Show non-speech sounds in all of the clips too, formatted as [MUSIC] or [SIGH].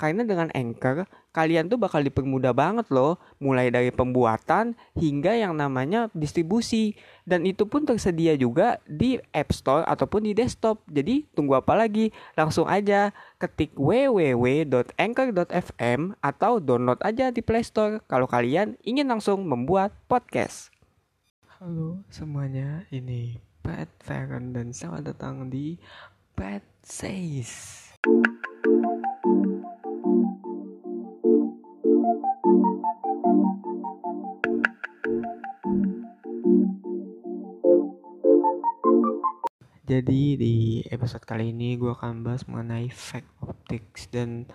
Karena dengan Anchor, kalian tuh bakal dipermudah banget loh, mulai dari pembuatan hingga yang namanya distribusi. Dan itu pun tersedia juga di App Store ataupun di desktop. Jadi tunggu apa lagi? Langsung aja ketik www.anchor.fm atau download aja di Play Store kalau kalian ingin langsung membuat podcast. Halo semuanya, ini Pat Farron dan selamat datang di Pat Says. Jadi di episode kali ini gue akan bahas mengenai fake optics. Dan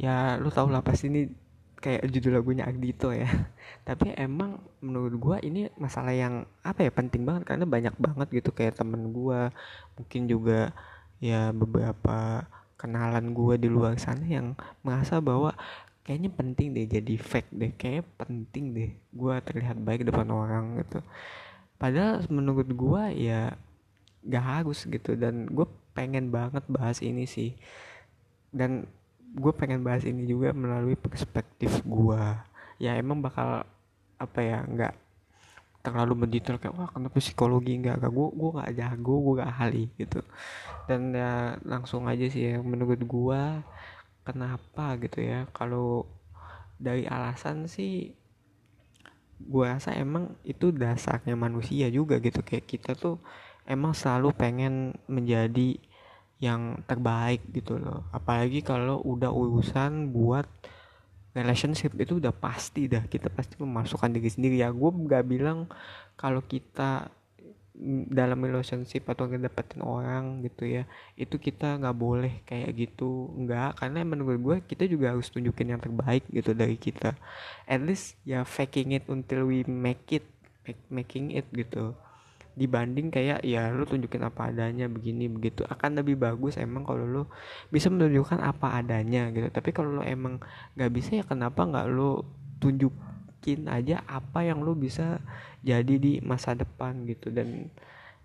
ya lu tau lah pasti ini kayak judul lagunya Agdito ya. [LAUGHS] Tapi emang menurut gue ini masalah yang apa ya penting banget. Karena banyak banget gitu kayak temen gue mungkin juga ya beberapa kenalan gue di luar sana yang merasa bahwa kayaknya penting deh jadi fake deh kayak penting deh gue terlihat baik depan orang gitu. Padahal menurut gue ya gak harus gitu. Dan gue pengen banget bahas ini sih. Dan gue pengen bahas ini juga melalui perspektif gue ya emang bakal apa ya nggak terlalu mendetail kayak wah kenapa psikologi nggak gak gue gue nggak jago gue gak ahli gitu. Dan ya langsung aja sih ya menurut gue kenapa gitu ya kalau dari alasan sih gue rasa emang itu dasarnya manusia juga gitu. Kayak kita tuh emang selalu pengen menjadi yang terbaik gitu loh. Apalagi kalau udah urusan buat relationship itu udah pasti dah. Kita pasti memasukkan diri sendiri. Ya gue gak bilang kalau kita dalam relationship atau ngedapetin orang gitu ya itu kita nggak boleh kayak gitu. Nggak karena menurut gue kita juga harus tunjukin yang terbaik gitu dari kita. At least ya faking it until we make it making it gitu dibanding kayak ya lu tunjukin apa adanya begini begitu. Akan lebih bagus emang kalau lu bisa menunjukkan apa adanya gitu. Tapi kalau lu emang nggak bisa ya kenapa nggak lu tunjukin aja apa yang lu bisa jadi di masa depan gitu. Dan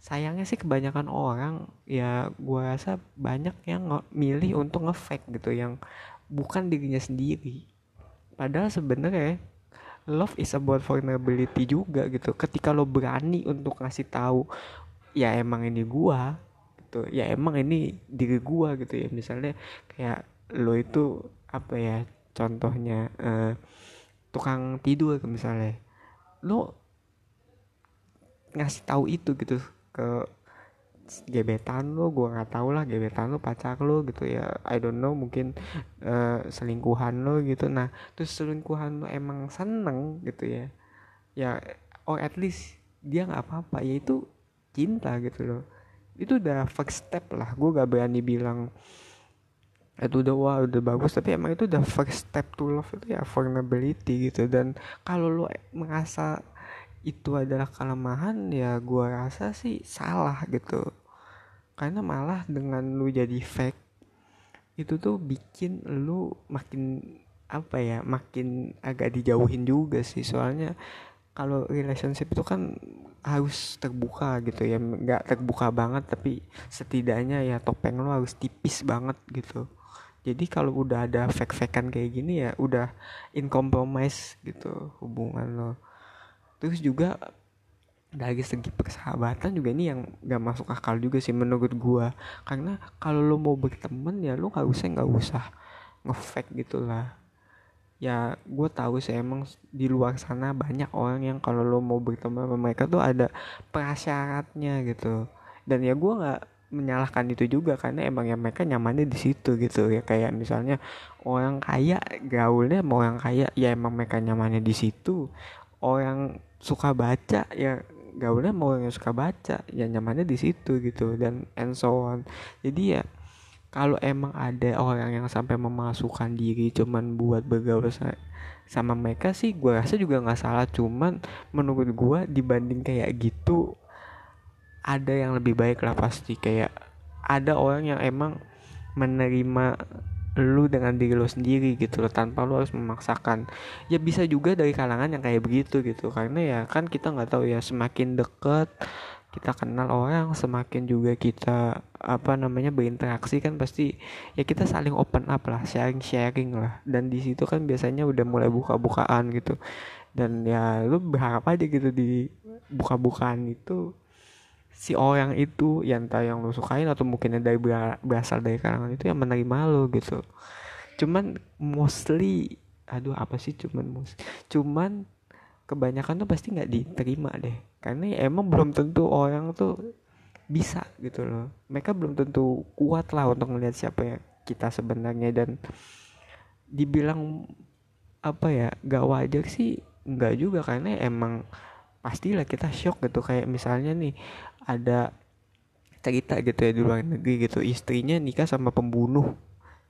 sayangnya sih kebanyakan orang ya gua rasa banyak yang milih untuk ngefake gitu yang bukan dirinya sendiri. Padahal sebenarnya love is about vulnerability juga gitu. Ketika lo berani untuk ngasih tahu ya emang ini gua gitu. Ya emang ini diri gua gitu ya. Misalnya kayak lo itu apa ya contohnya uh, tukang tidur misalnya. Lo ngasih tahu itu gitu ke gebetan lo gue nggak tahu lah gebetan lo pacar lo gitu ya. I don't know mungkin uh, selingkuhan lo gitu. Nah terus selingkuhan lo emang seneng gitu ya. Ya or at least dia nggak apa-apa. Ya itu cinta gitu loh. Itu udah first step lah. Gue gak berani bilang itu udah wah udah bagus. Tapi emang itu udah first step to love itu ya vulnerability gitu. Dan kalau lo merasa itu adalah kelemahan ya gue rasa sih salah gitu. Karena malah dengan lu jadi fake itu tuh bikin lu makin apa ya makin agak dijauhin juga sih. Soalnya kalau relationship itu kan harus terbuka gitu ya. Nggak terbuka banget tapi setidaknya ya topeng lo harus tipis banget gitu. Jadi kalau udah ada fake fakean kayak gini ya udah in compromise gitu hubungan lo terus juga dari segi persahabatan juga ini yang gak masuk akal juga sih menurut gua. Karena kalau lo mau berteman ya lo gak usah nggak usah ngefake gitulah ya gue tahu sih emang di luar sana banyak orang yang kalau lo mau berteman sama mereka tuh ada prasyaratnya gitu. Dan ya gue nggak menyalahkan itu juga karena emang ya mereka nyamannya di situ gitu ya. Kayak misalnya orang kaya gaulnya mau orang kaya ya emang mereka nyamannya di situ. Orang suka baca ya gaulnya mau yang suka baca ya nyamannya di situ gitu dan and so on. Jadi ya kalau emang ada orang yang sampai memasukkan diri cuman buat bergaul sama mereka sih gue rasa juga nggak salah. Cuman menurut gue dibanding kayak gitu ada yang lebih baik lah pasti. Kayak ada orang yang emang menerima lu dengan diri lu sendiri gitu loh tanpa lu harus memaksakan. Ya bisa juga dari kalangan yang kayak begitu gitu karena ya kan kita nggak tahu ya semakin deket kita kenal orang semakin juga kita apa namanya berinteraksi kan pasti ya kita saling open up lah sharing sharing lah. Dan di situ kan biasanya udah mulai buka-bukaan gitu. Dan ya lu berharap aja gitu di buka-bukaan itu si orang itu yang entah yang lo sukain atau mungkin dari berasal dari kalangan itu yang menerima lo gitu. Cuman mostly aduh apa sih cuman mus cuman kebanyakan tuh pasti nggak diterima deh. Karena ya emang belum tentu orang tuh bisa gitu loh. Mereka belum tentu kuat lah untuk melihat siapa ya kita sebenarnya dan dibilang apa ya gak wajar sih nggak juga. Karena emang pastilah kita shock gitu. Kayak misalnya nih ada cerita gitu ya di luar negeri gitu. Istrinya nikah sama pembunuh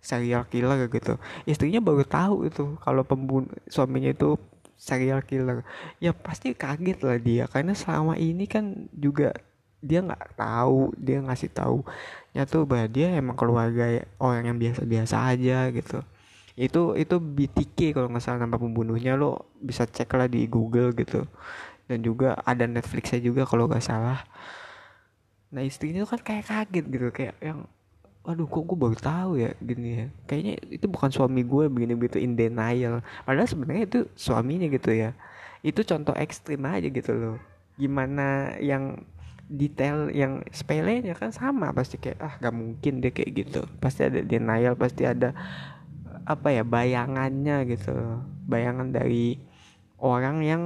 serial killer gitu. Istrinya baru tahu itu kalau pembunuh suaminya itu serial killer. Ya pasti kaget lah dia karena selama ini kan juga dia nggak tahu dia ngasih tahu. Nyatu bahwa dia emang keluarga orang yang biasa-biasa aja gitu. Itu itu BTK kalau nggak salah nama pembunuhnya lo bisa cek lah di Google gitu. Dan juga ada Netflixnya juga kalau gak salah nah istrinya tuh kan kayak kaget gitu kayak yang waduh kok gue baru tahu ya? Gini ya. Kayaknya itu bukan suami gue begini begitu in denial. Padahal sebenarnya itu suaminya gitu ya. Itu contoh ekstrim aja gitu loh. Gimana yang detail yang sepelenya kan sama pasti kayak ah gak mungkin deh kayak gitu. Pasti ada denial pasti ada apa ya bayangannya gitu loh. Bayangan dari orang yang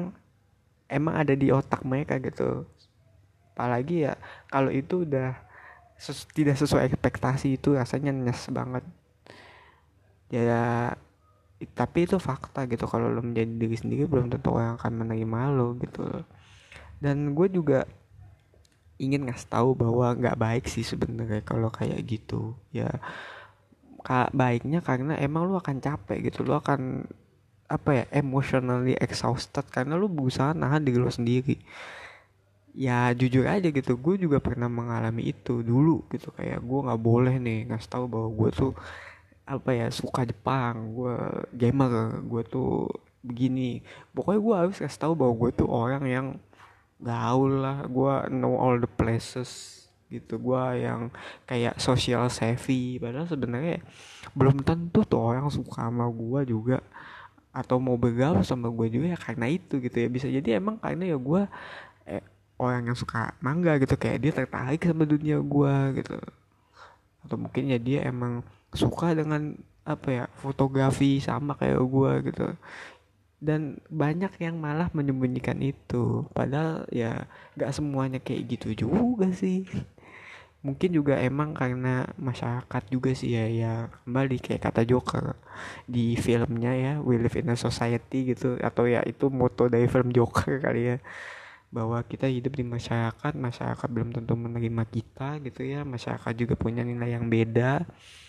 emang ada di otak mereka gitu apalagi ya kalau itu udah ses tidak sesuai ekspektasi itu rasanya nyes banget. Ya tapi itu fakta gitu kalau lo menjadi diri sendiri belum tentu orang akan menerima lo gitu. Dan gue juga ingin ngasih tahu bahwa nggak baik sih sebenarnya kalau kayak gitu ya. Kak baiknya karena emang lu akan capek gitu lu akan apa ya emotionally exhausted karena lu berusaha nahan diri lu sendiri ya jujur aja gitu gue juga pernah mengalami itu dulu gitu kayak gue nggak boleh nih ngasih tahu bahwa gue tuh apa ya suka Jepang gue gamer gue tuh begini. Pokoknya gue harus kasih tahu bahwa gue tuh orang yang gaul lah gue know all the places gitu gue yang kayak social savvy. Padahal sebenarnya belum tentu tuh orang suka sama gue juga atau mau bergaul sama gue juga ya karena itu gitu ya. Bisa jadi emang karena ya gue eh, orang yang suka mangga gitu kayak dia tertarik sama dunia gue gitu. Atau mungkin ya dia emang suka dengan apa ya fotografi sama kayak gue gitu. Dan banyak yang malah menyembunyikan itu. Padahal ya gak semuanya kayak gitu juga sih. Mungkin juga emang karena masyarakat juga sih ya ya kembali kayak kata Joker di filmnya ya we live in a society gitu. Atau ya itu moto dari film Joker kali ya bahwa kita hidup di masyarakat masyarakat belum tentu menerima kita gitu ya. Masyarakat juga punya nilai yang beda.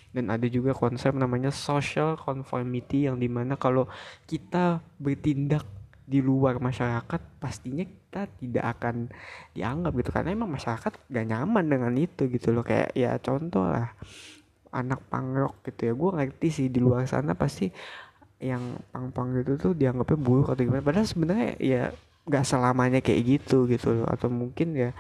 Dan ada juga konsep namanya social conformity yang di mana kalau kita bertindak di luar masyarakat pastinya kita tidak akan dianggap gitu. Karena emang masyarakat gak nyaman dengan itu gitu loh. Kayak ya contoh lah anak pangrok gitu ya. Gue ngerti sih di luar sana pasti yang pang-pang gitu tuh dianggapnya buruk atau gimana. Padahal sebenarnya ya gak selamanya kayak gitu gitu loh. Atau mungkin ya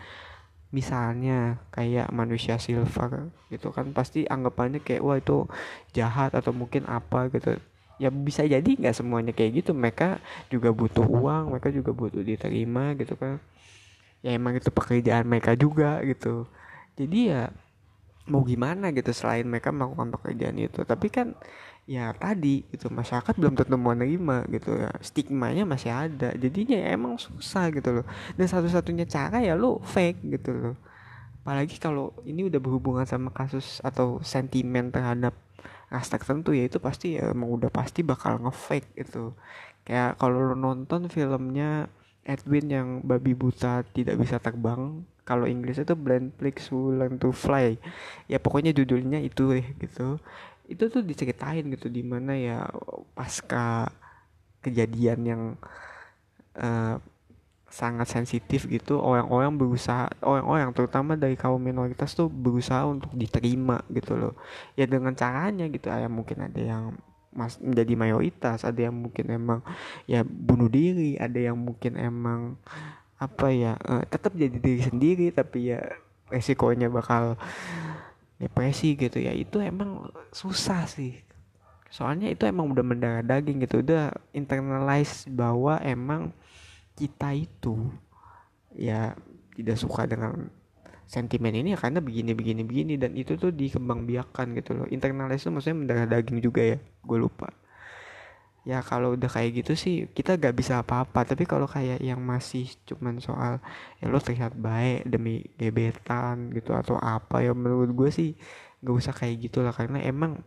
misalnya kayak manusia silver gitu kan pasti anggapannya kayak wah itu jahat atau mungkin apa gitu. Ya bisa jadi nggak semuanya kayak gitu. Mereka juga butuh uang mereka juga butuh diterima gitu kan. Ya emang itu pekerjaan mereka juga gitu. Jadi ya mau gimana gitu selain mereka melakukan pekerjaan itu. Tapi kan ya tadi gitu masyarakat belum tentu mau nerima gitu ya. Stigmanya masih ada jadinya ya emang susah gitu loh. Dan satu-satunya cara ya lo fake gitu loh. Apalagi kalau ini udah berhubungan sama kasus atau sentimen terhadap ras tertentu ya itu pasti ya emang udah pasti bakal ngefake itu kayak kalau lo nonton filmnya Edwin yang babi buta tidak bisa terbang kalau Inggris itu Blind Flix Who Learn to Fly. Ya pokoknya judulnya itu deh gitu itu tuh diceritain gitu di mana ya pasca kejadian yang uh, sangat sensitif gitu orang-orang berusaha orang-orang terutama dari kaum minoritas tuh berusaha untuk diterima gitu loh. Ya dengan caranya gitu ya mungkin ada yang mas menjadi mayoritas ada yang mungkin emang ya bunuh diri ada yang mungkin emang apa ya uh, tetap jadi diri sendiri tapi ya resikonya bakal depresi gitu ya itu emang susah sih. Soalnya itu emang udah mendarah daging gitu udah internalize bahwa emang kita itu ya tidak suka dengan sentimen ini ya karena begini begini begini dan itu tuh dikembangbiakan gitu loh. Internalis itu maksudnya mendarah daging juga ya gue lupa ya kalau udah kayak gitu sih kita gak bisa apa-apa. Tapi kalau kayak yang masih cuman soal ya lo terlihat baik demi gebetan gitu atau apa ya menurut gue sih gak usah kayak gitu lah karena emang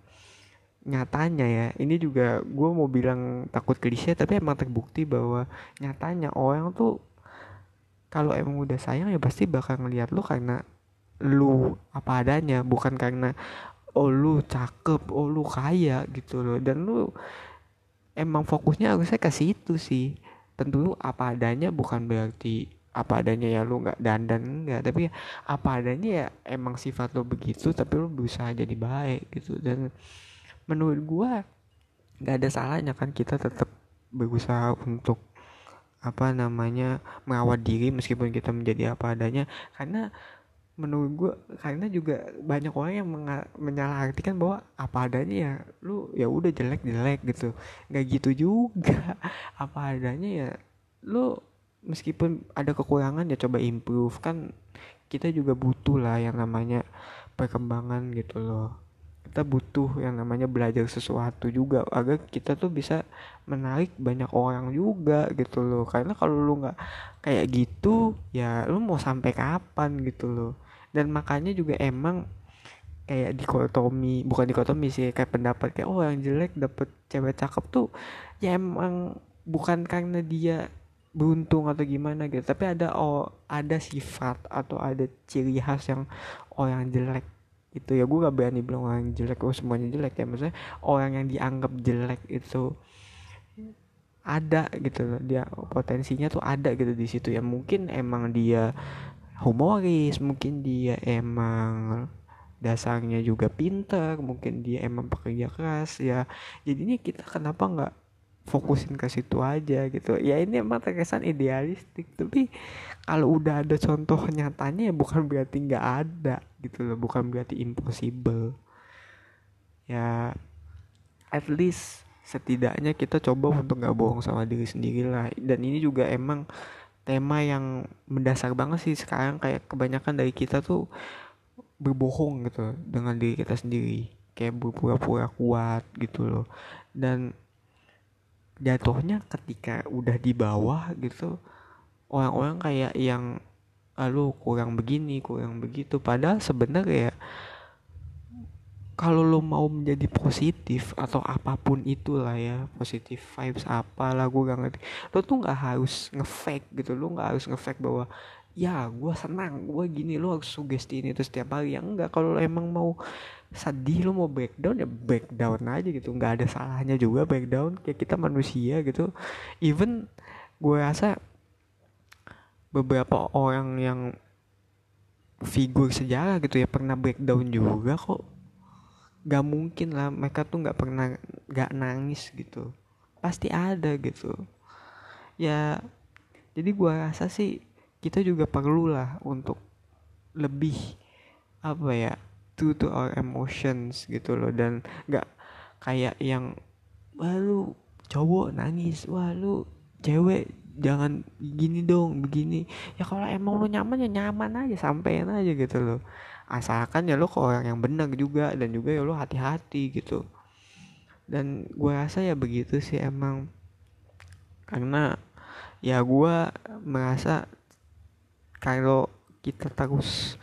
nyatanya ya ini juga gue mau bilang takut klise tapi emang terbukti bahwa nyatanya orang tuh kalau emang udah sayang ya pasti bakal ngeliat lu karena lu apa adanya bukan karena oh lu cakep oh lu kaya gitu loh. Dan lu emang fokusnya harusnya ke situ sih. Tentu apa adanya bukan berarti apa adanya ya lu nggak dandan enggak tapi apa adanya ya emang sifat lu begitu tapi lu berusaha jadi baik gitu. Dan menurut gua nggak ada salahnya kan kita tetap berusaha untuk apa namanya merawat diri meskipun kita menjadi apa adanya. Karena menurut gua karena juga banyak orang yang menyalahartikan bahwa apa adanya ya lu ya udah jelek jelek gitu. Nggak gitu juga. [LAUGHS] Apa adanya ya lu meskipun ada kekurangan ya coba improve. Kan kita juga butuh lah yang namanya perkembangan gitu loh. Kita butuh yang namanya belajar sesuatu juga agar kita tuh bisa menarik banyak orang juga gitu loh. Karena kalau lu nggak kayak gitu ya lu mau sampai kapan gitu loh dan makanya juga emang kayak dikotomi bukan dikotomi sih kayak pendapat kayak oh yang jelek dapet cewek cakep tuh ya emang bukan karena dia beruntung atau gimana gitu. Tapi ada oh ada sifat atau ada ciri khas yang oh yang jelek itu ya gue gak berani bilang orang jelek oh semuanya jelek ya. Maksudnya orang yang dianggap jelek itu ada gitu loh. Dia potensinya tuh ada gitu di situ. Ya mungkin emang dia humoris mungkin dia emang dasarnya juga pinter mungkin dia emang pekerja keras ya. Jadinya kita kenapa nggak fokusin ke situ aja gitu. Ya ini emang terkesan idealistik tapi kalau udah ada contoh nyatanya ya bukan berarti nggak ada gitu loh. Bukan berarti impossible. Ya at least setidaknya kita coba untuk nggak bohong sama diri sendiri lah dan ini juga emang tema yang mendasar banget sih sekarang. Kayak kebanyakan dari kita tuh berbohong gitu dengan diri kita sendiri. Kayak berpura-pura kuat gitu loh. Dan jatuhnya ketika udah di bawah gitu orang-orang kayak yang lalu kurang begini kurang begitu. Padahal sebenarnya ya kalau lo mau menjadi positif atau apa pun itulah ya positif vibes apa lah gue gak ngerti. Lo tuh nggak harus ngefake gitu lo nggak harus ngefake bahwa ya gue senang gue gini. Lo harus sugesti ini terus setiap hari. Yang enggak kalau emang mau sedih lu mau breakdown ya breakdown aja gitu. Nggak ada salahnya juga breakdown kayak kita manusia gitu. Even gue rasa beberapa orang yang figur sejarah gitu ya pernah breakdown juga kok gak mungkin lah mereka tuh nggak pernah nggak nangis gitu. Pasti ada gitu. Ya jadi gue rasa sih kita juga perlu lah untuk lebih apa ya true to our emotions gitu loh. Dan nggak kayak yang wah lu cowok nangis wah lu cewek jangan gini dong begini. Ya kalau emang lu nyaman ya nyaman aja sampein aja gitu loh asalkan ya lu ke orang yang benar juga dan juga ya lu hati-hati gitu. Dan gue rasa ya begitu sih emang. Karena ya gue merasa kalau kita terus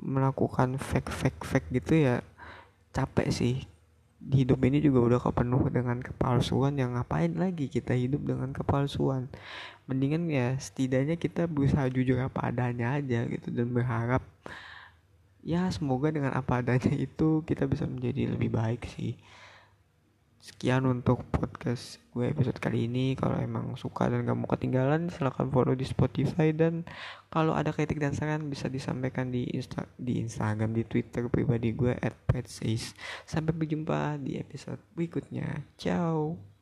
melakukan fake fake fake gitu ya capek sih. Di hidup ini juga udah kepenuh dengan kepalsuan yang ngapain lagi kita hidup dengan kepalsuan? Mendingan ya setidaknya kita berusaha jujur apa adanya aja gitu dan berharap ya semoga dengan apa adanya itu kita bisa menjadi lebih baik sih. Sekian untuk podcast gue episode kali ini. Kalau emang suka dan gak mau ketinggalan silahkan follow di Spotify. Dan kalau ada kritik dan saran bisa disampaikan di Insta di Instagram di Twitter pribadi gue @petsays sampai berjumpa di episode berikutnya. Ciao